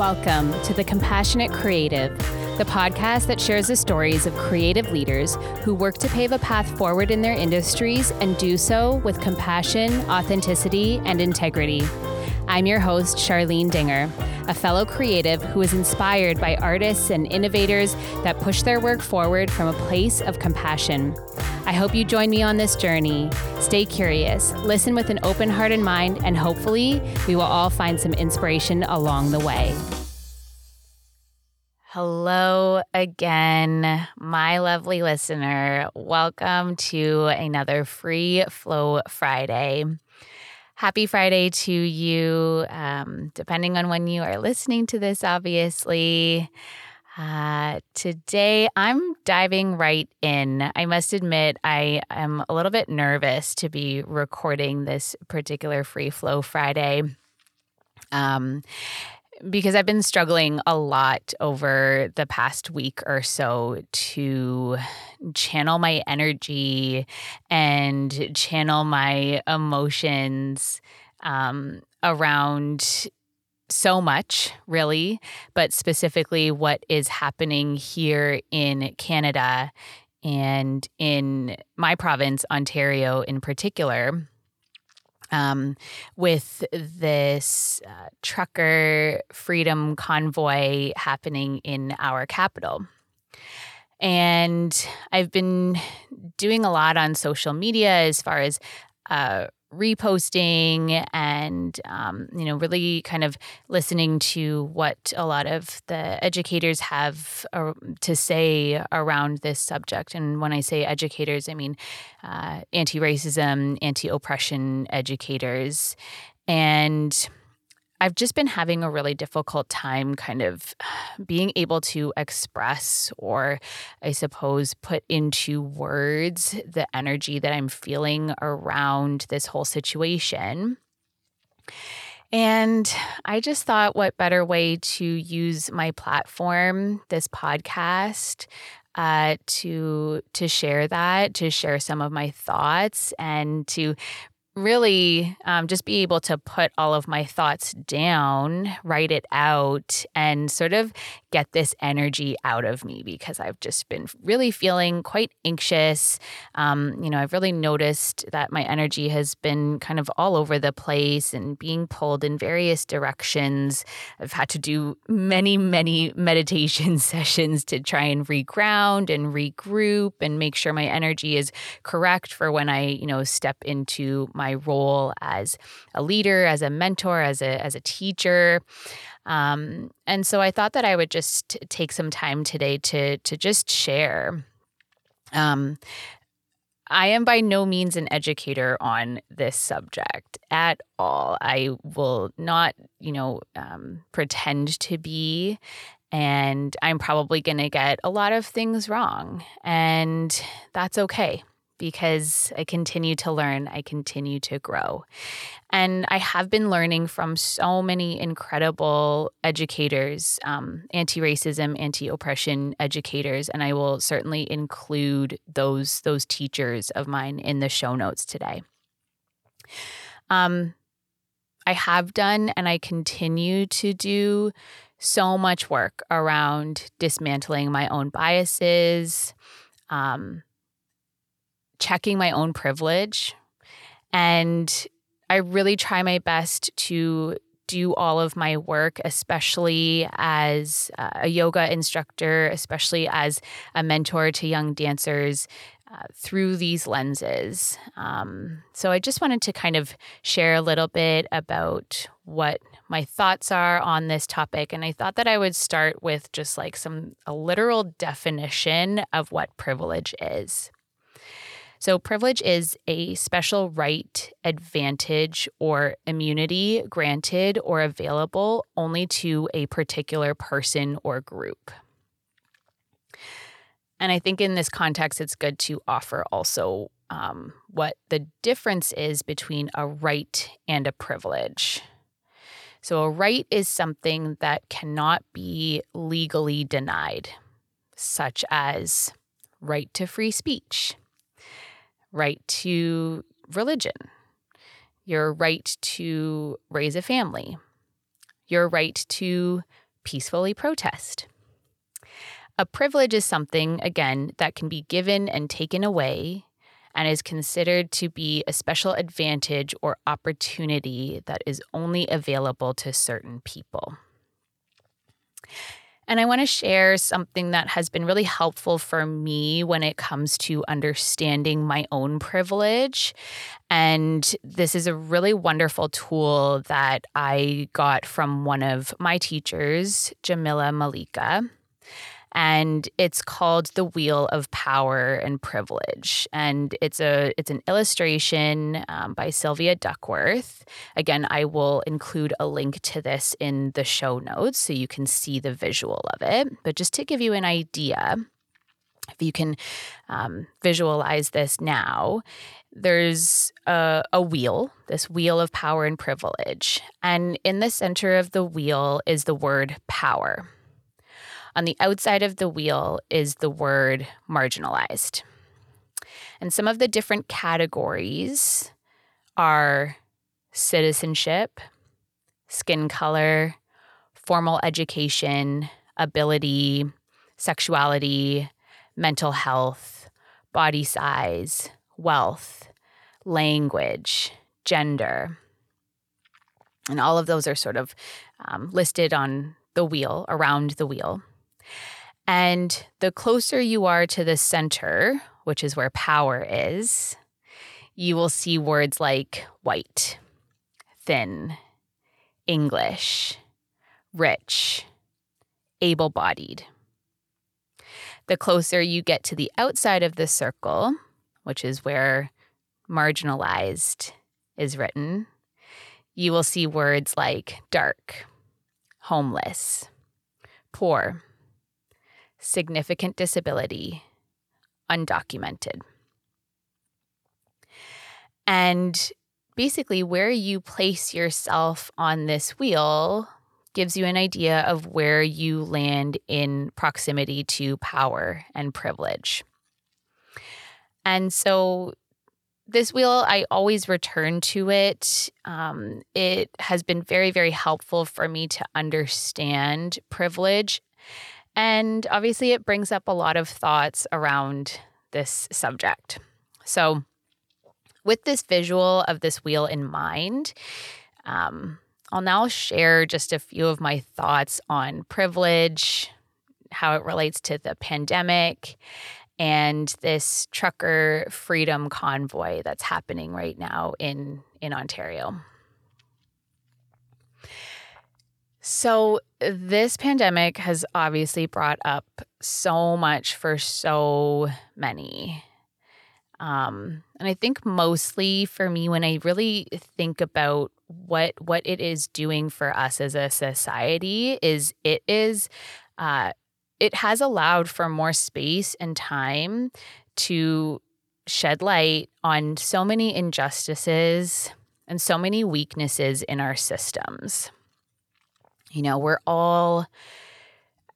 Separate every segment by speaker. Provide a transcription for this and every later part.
Speaker 1: Welcome to The Compassionate Creative, the podcast that shares the stories of creative leaders who work to pave a path forward in their industries and do so with compassion, authenticity, and integrity. I'm your host, Charlene Dinger, a fellow creative who is inspired by artists and innovators that push their work forward from a place of compassion. I hope you join me on this journey. Stay curious, listen with an open heart and mind, and hopefully, we will all find some inspiration along the way. Hello again, my lovely listener. Welcome to another Free Flow Friday. Happy Friday to you, um, depending on when you are listening to this, obviously. Uh, today, I'm diving right in. I must admit, I am a little bit nervous to be recording this particular Free Flow Friday. Um, because I've been struggling a lot over the past week or so to channel my energy and channel my emotions um, around so much, really, but specifically what is happening here in Canada and in my province, Ontario in particular. Um, with this uh, trucker freedom convoy happening in our capital. And I've been doing a lot on social media as far as uh, reposting and um, you know really kind of listening to what a lot of the educators have uh, to say around this subject. And when i say educators i mean uh, anti-racism anti-oppression educators. And I've just been having a really difficult time kind of being able to express or, I suppose, put into words the energy that I'm feeling around this whole situation. And I just thought, what better way to use my platform, this podcast, uh, to to share that, to share some of my thoughts, and to really um, just be able to put all of my thoughts down, write it out, and sort of get this energy out of me because I've just been really feeling quite anxious. Um, you know, I've really noticed that my energy has been kind of all over the place and being pulled in various directions. I've had to do many, many meditation sessions to try and reground and regroup and make sure my energy is correct for when I, you know, step into my role as a leader, as a mentor, as a as a teacher. Um, and so I thought that I would just take some time today to to just share. Um, I am by no means an educator on this subject at all. I will not, you know, um, pretend to be. And I'm probably going to get a lot of things wrong. And that's okay because I continue to learn, I continue to grow. And I have been learning from so many incredible educators, um, anti racism, anti oppression educators. And I will certainly include those, those teachers of mine in the show notes today. Um, I have done and I continue to do so much work around dismantling my own biases, um, checking my own privilege. And I really try my best to do all of my work, especially as a yoga instructor, especially as a mentor to young dancers. Uh, through these lenses. Um, so, I just wanted to kind of share a little bit about what my thoughts are on this topic. And I thought that I would start with just like some, a literal definition of what privilege is. So, privilege is a special right, advantage, or immunity granted or available only to a particular person or group. And I think in this context, it's good to offer also um, what the difference is between a right and a privilege. So, a right is something that cannot be legally denied, such as right to free speech, right to religion, your right to raise a family, your right to peacefully protest. A privilege is something, again, that can be given and taken away and is considered to be a special advantage or opportunity that is only available to certain people. And I want to share something that has been really helpful for me when it comes to understanding my own privilege. And this is a really wonderful tool that I got from one of my teachers, Jamila Malika and it's called The Wheel of Power and Privilege. And it's a it's an illustration um, by Sylvia Duckworth. Again, I will include a link to this in the show notes so you can see the visual of it. But just to give you an idea, if you can um, visualize this now, there's a, a, wheel, this wheel of power and privilege. And in the center of the wheel is the word power. On the outside of the wheel is the word marginalized. And some of the different categories are citizenship, skin color, formal education, ability, sexuality, mental health, body size, wealth, language, gender. And all of those are sort of um, listed on the wheel, around the wheel. And the closer you are to the center, which is where power is, you will see words like white, thin, English, rich, able bodied. The closer you get to the outside of the circle, which is where marginalized is written, you will see words like dark, homeless, poor, significant disability, undocumented. And basically, where you place yourself on this wheel gives you an idea of where you land in proximity to power and privilege. And so, this wheel, I always return to it. Um, it has been very, very helpful for me to understand privilege and obviously, it brings up a lot of thoughts around this subject. So, with this visual of this wheel in mind, um, I'll now share just a few of my thoughts on privilege, how it relates to the pandemic, and this trucker freedom convoy that's happening right now in, in Ontario. So, this pandemic has obviously brought up so much for so many. Um, and I think mostly for me, when I really think about what what it is doing for us as a society, is it is uh, it has allowed for more space and time to shed light on so many injustices and so many weaknesses in our systems. You know, we're all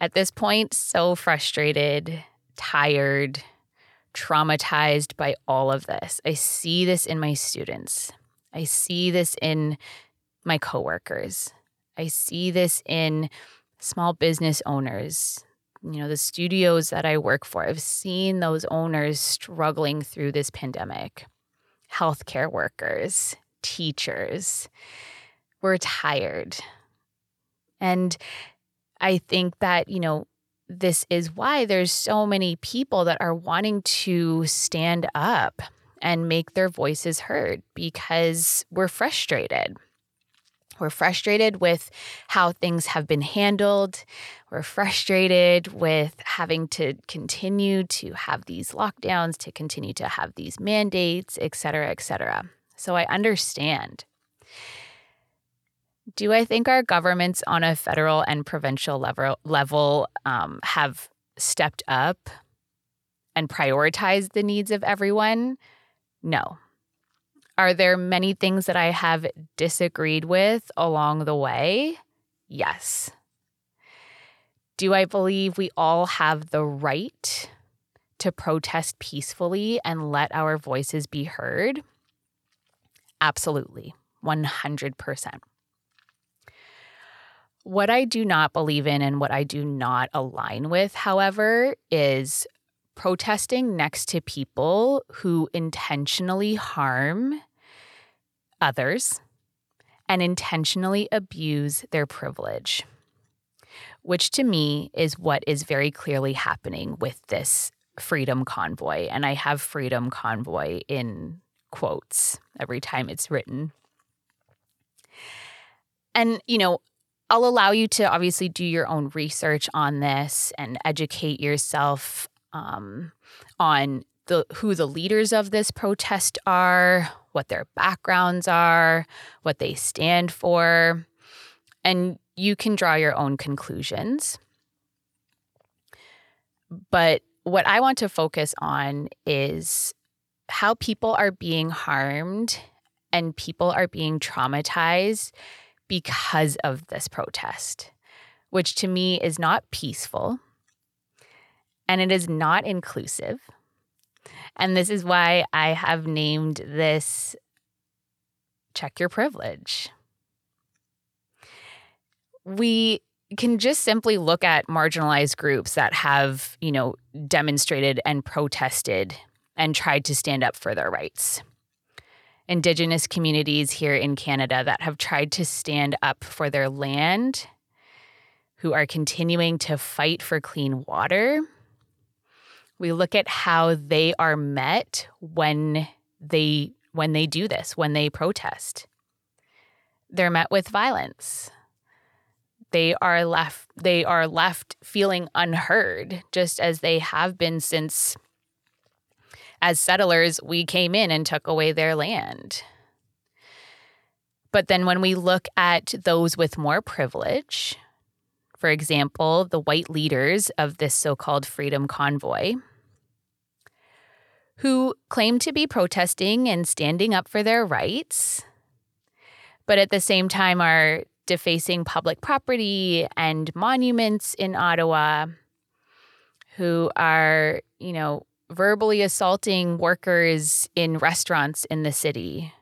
Speaker 1: at this point so frustrated, tired, traumatized by all of this. I see this in my students. I see this in my coworkers. I see this in small business owners. You know, the studios that I work for, I've seen those owners struggling through this pandemic. Healthcare workers, teachers. We're tired. And I think that, you know, this is why there's so many people that are wanting to stand up and make their voices heard because we're frustrated. We're frustrated with how things have been handled. We're frustrated with having to continue to have these lockdowns, to continue to have these mandates, et cetera, et cetera. So I understand. Do I think our governments on a federal and provincial level, level um, have stepped up and prioritized the needs of everyone? No. Are there many things that I have disagreed with along the way? Yes. Do I believe we all have the right to protest peacefully and let our voices be heard? Absolutely, 100%. What I do not believe in and what I do not align with, however, is protesting next to people who intentionally harm others and intentionally abuse their privilege, which to me is what is very clearly happening with this freedom convoy. And I have freedom convoy in quotes every time it's written. And, you know, I'll allow you to obviously do your own research on this and educate yourself um, on the who the leaders of this protest are, what their backgrounds are, what they stand for, and you can draw your own conclusions. But what I want to focus on is how people are being harmed and people are being traumatized because of this protest, which to me is not peaceful and it is not inclusive. And this is why I have named this Check Your Privilege. We can just simply look at marginalized groups that have, you know, demonstrated and protested and tried to stand up for their rights. Indigenous communities here in Canada that have tried to stand up for their land, who are continuing to fight for clean water we look at how they are met when they when they do this, when they protest. They're met with violence. They are left they are left feeling unheard just as they have been since as settlers we came in and took away their land. But then when we look at those with more privilege, for example, the white leaders of this so called freedom convoy, who claim to be protesting and standing up for their rights, but at the same time are defacing public property and monuments in Ottawa, who are, you know, verbally assaulting workers in restaurants in the city,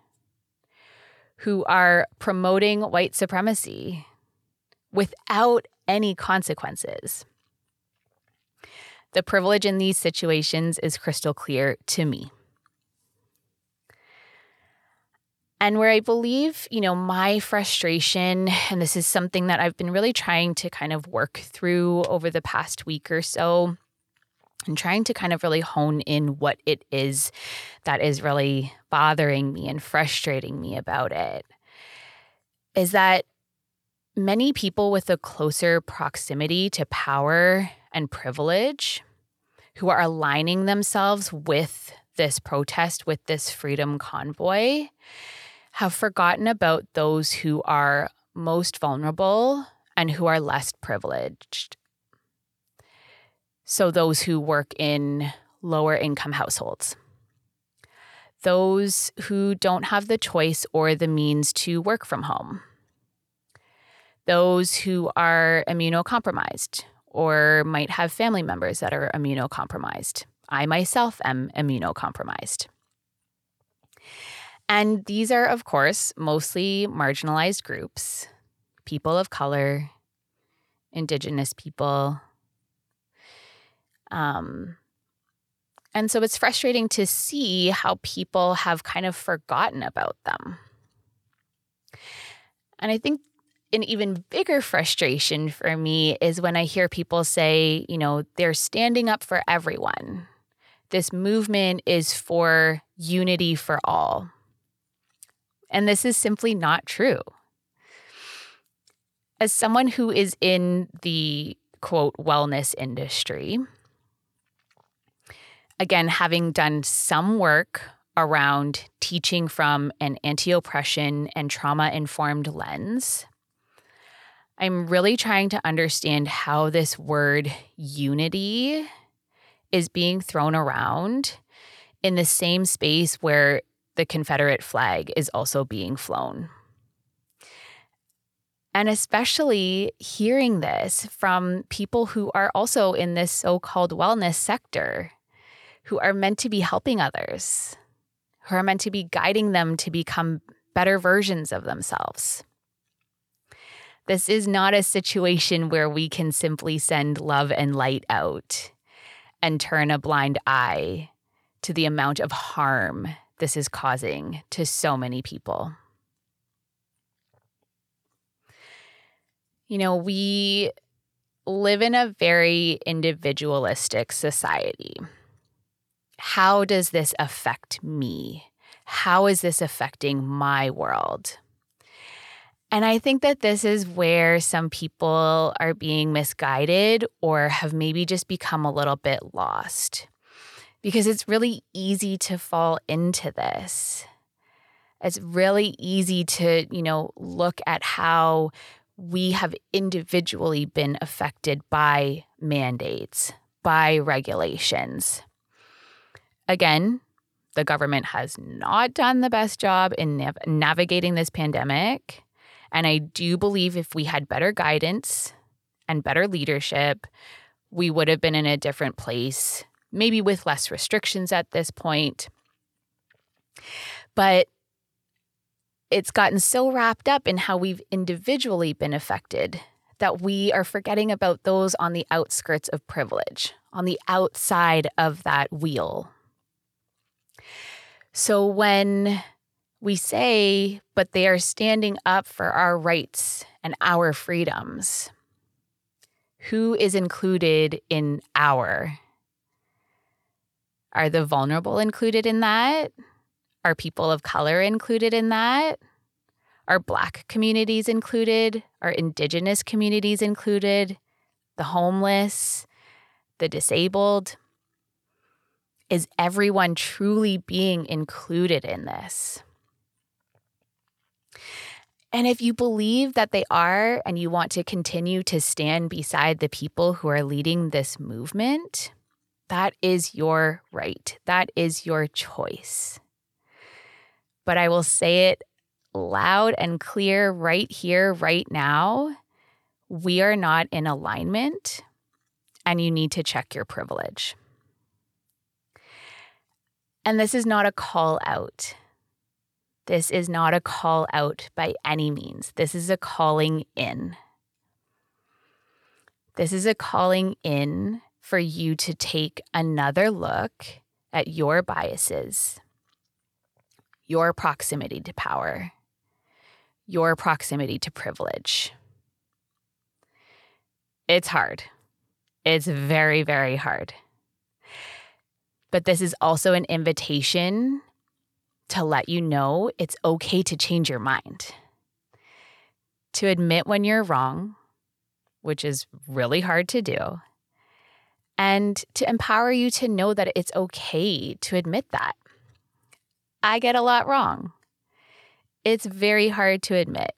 Speaker 1: who are promoting white supremacy without any consequences. The privilege in these situations is crystal clear to me. And where I believe, you know, my frustration, and this is something that I've been really trying to kind of work through over the past week or so, and trying to kind of really hone in what it is that is really bothering me and frustrating me about it, is that many people with a closer proximity to power and privilege who are aligning themselves with this protest, with this freedom convoy, have forgotten about those who are most vulnerable and who are less privileged. So, those who work in lower income households, those who don't have the choice or the means to work from home, those who are immunocompromised or might have family members that are immunocompromised. I myself am immunocompromised. And these are, of course, mostly marginalized groups people of color, Indigenous people. Um, and so it's frustrating to see how people have kind of forgotten about them. And I think an even bigger frustration for me is when I hear people say, you know, they're standing up for everyone. This movement is for unity for all. And this is simply not true. As someone who is in the quote wellness industry, again, having done some work around teaching from an anti oppression and trauma informed lens, I'm really trying to understand how this word unity is being thrown around in the same space where the Confederate flag is also being flown. And especially hearing this from people who are also in this so called wellness sector, who are meant to be helping others, who are meant to be guiding them to become better versions of themselves. This is not a situation where we can simply send love and light out and turn a blind eye to the amount of harm this is causing to so many people. You know, we live in a very individualistic society. How does this affect me? How is this affecting my world? And I think that this is where some people are being misguided or have maybe just become a little bit lost because it's really easy to fall into this. It's really easy to, you know, look at how we have individually been affected by mandates, by regulations. Again, the government has not done the best job in nav- navigating this pandemic. And I do believe if we had better guidance and better leadership, we would have been in a different place maybe with less restrictions at this point. But it's gotten so wrapped up in how we've individually been affected that we are forgetting about those on the outskirts of privilege, on the outside of that wheel. So when we say, but they are standing up for our rights and our freedoms, who is included in our? Are the vulnerable included in that? Are people of color included in that? Are Black communities included? Are Indigenous communities included? The homeless? The disabled? Is everyone truly being included in this? And if you believe that they are and you want to continue to stand beside the people who are leading this movement, that is your right. That is your choice. But I will say it loud and clear right here, right now. We are not in alignment, and you need to check your privilege. And this is not a call out. This is not a call out by any means. This is a calling in. This is a calling in for you to take another look at your biases, your proximity to power, your proximity to privilege. It's hard. It's very, very hard. But this is also an invitation to let you know it's okay to change your mind, to admit when you're wrong, which is really hard to do, and to empower you to know that it's okay to admit that. I get a lot wrong. It's very hard to admit,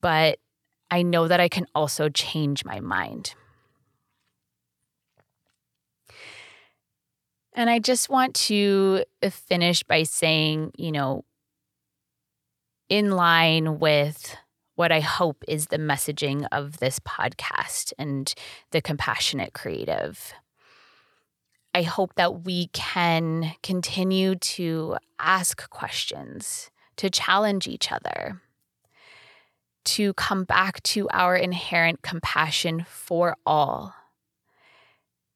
Speaker 1: but I know that I can also change my mind. And I just want to uh, finish by saying, you know, in line with what I hope is the messaging of this podcast and the compassionate creative. I hope that we can continue to ask questions, to challenge each other, to come back to our inherent compassion for all,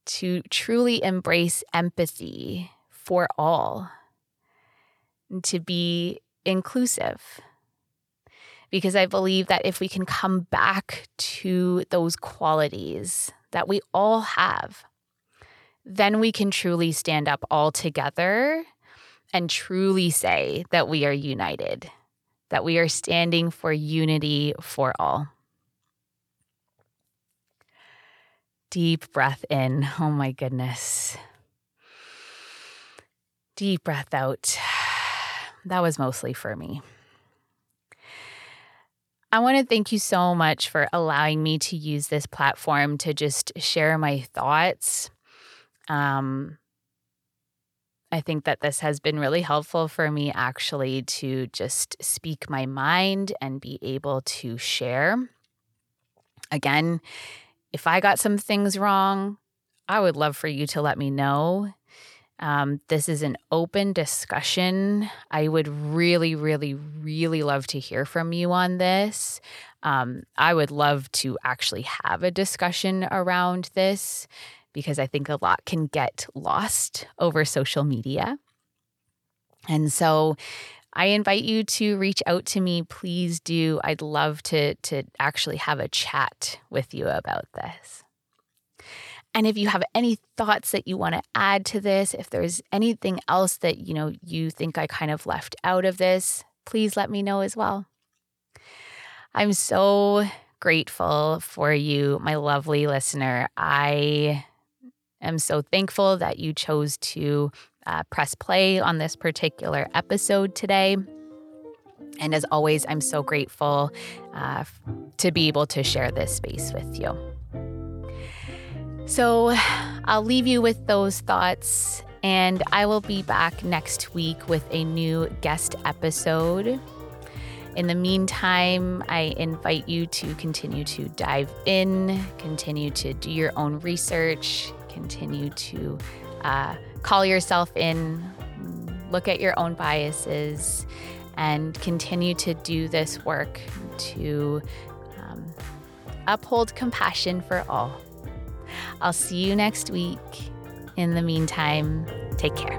Speaker 1: to truly embrace empathy for all, and to be inclusive because I believe that if we can come back to those qualities that we all have, then we can truly stand up all together and truly say that we are united, that we are standing for unity for all. Deep breath in. Oh my goodness. Deep breath out. That was mostly for me. I want to thank you so much for allowing me to use this platform to just share my thoughts. Um, I think that this has been really helpful for me actually to just speak my mind and be able to share. Again, if I got some things wrong, I would love for you to let me know. Um, this is an open discussion. I would really, really, really love to hear from you on this. Um, I would love to actually have a discussion around this because I think a lot can get lost over social media. And so I invite you to reach out to me. Please do. I'd love to, to actually have a chat with you about this. And if you have any thoughts that you want to add to this, if there's anything else that you know you think I kind of left out of this, please let me know as well. I'm so grateful for you, my lovely listener. I am so thankful that you chose to uh, press play on this particular episode today. And as always, I'm so grateful uh, to be able to share this space with you. So I'll leave you with those thoughts, and I will be back next week with a new guest episode. In the meantime, I invite you to continue to dive in, continue to do your own research, continue to uh, call yourself in, look at your own biases, and continue to do this work to um, uphold compassion for all. I'll see you next week. In the meantime, take care.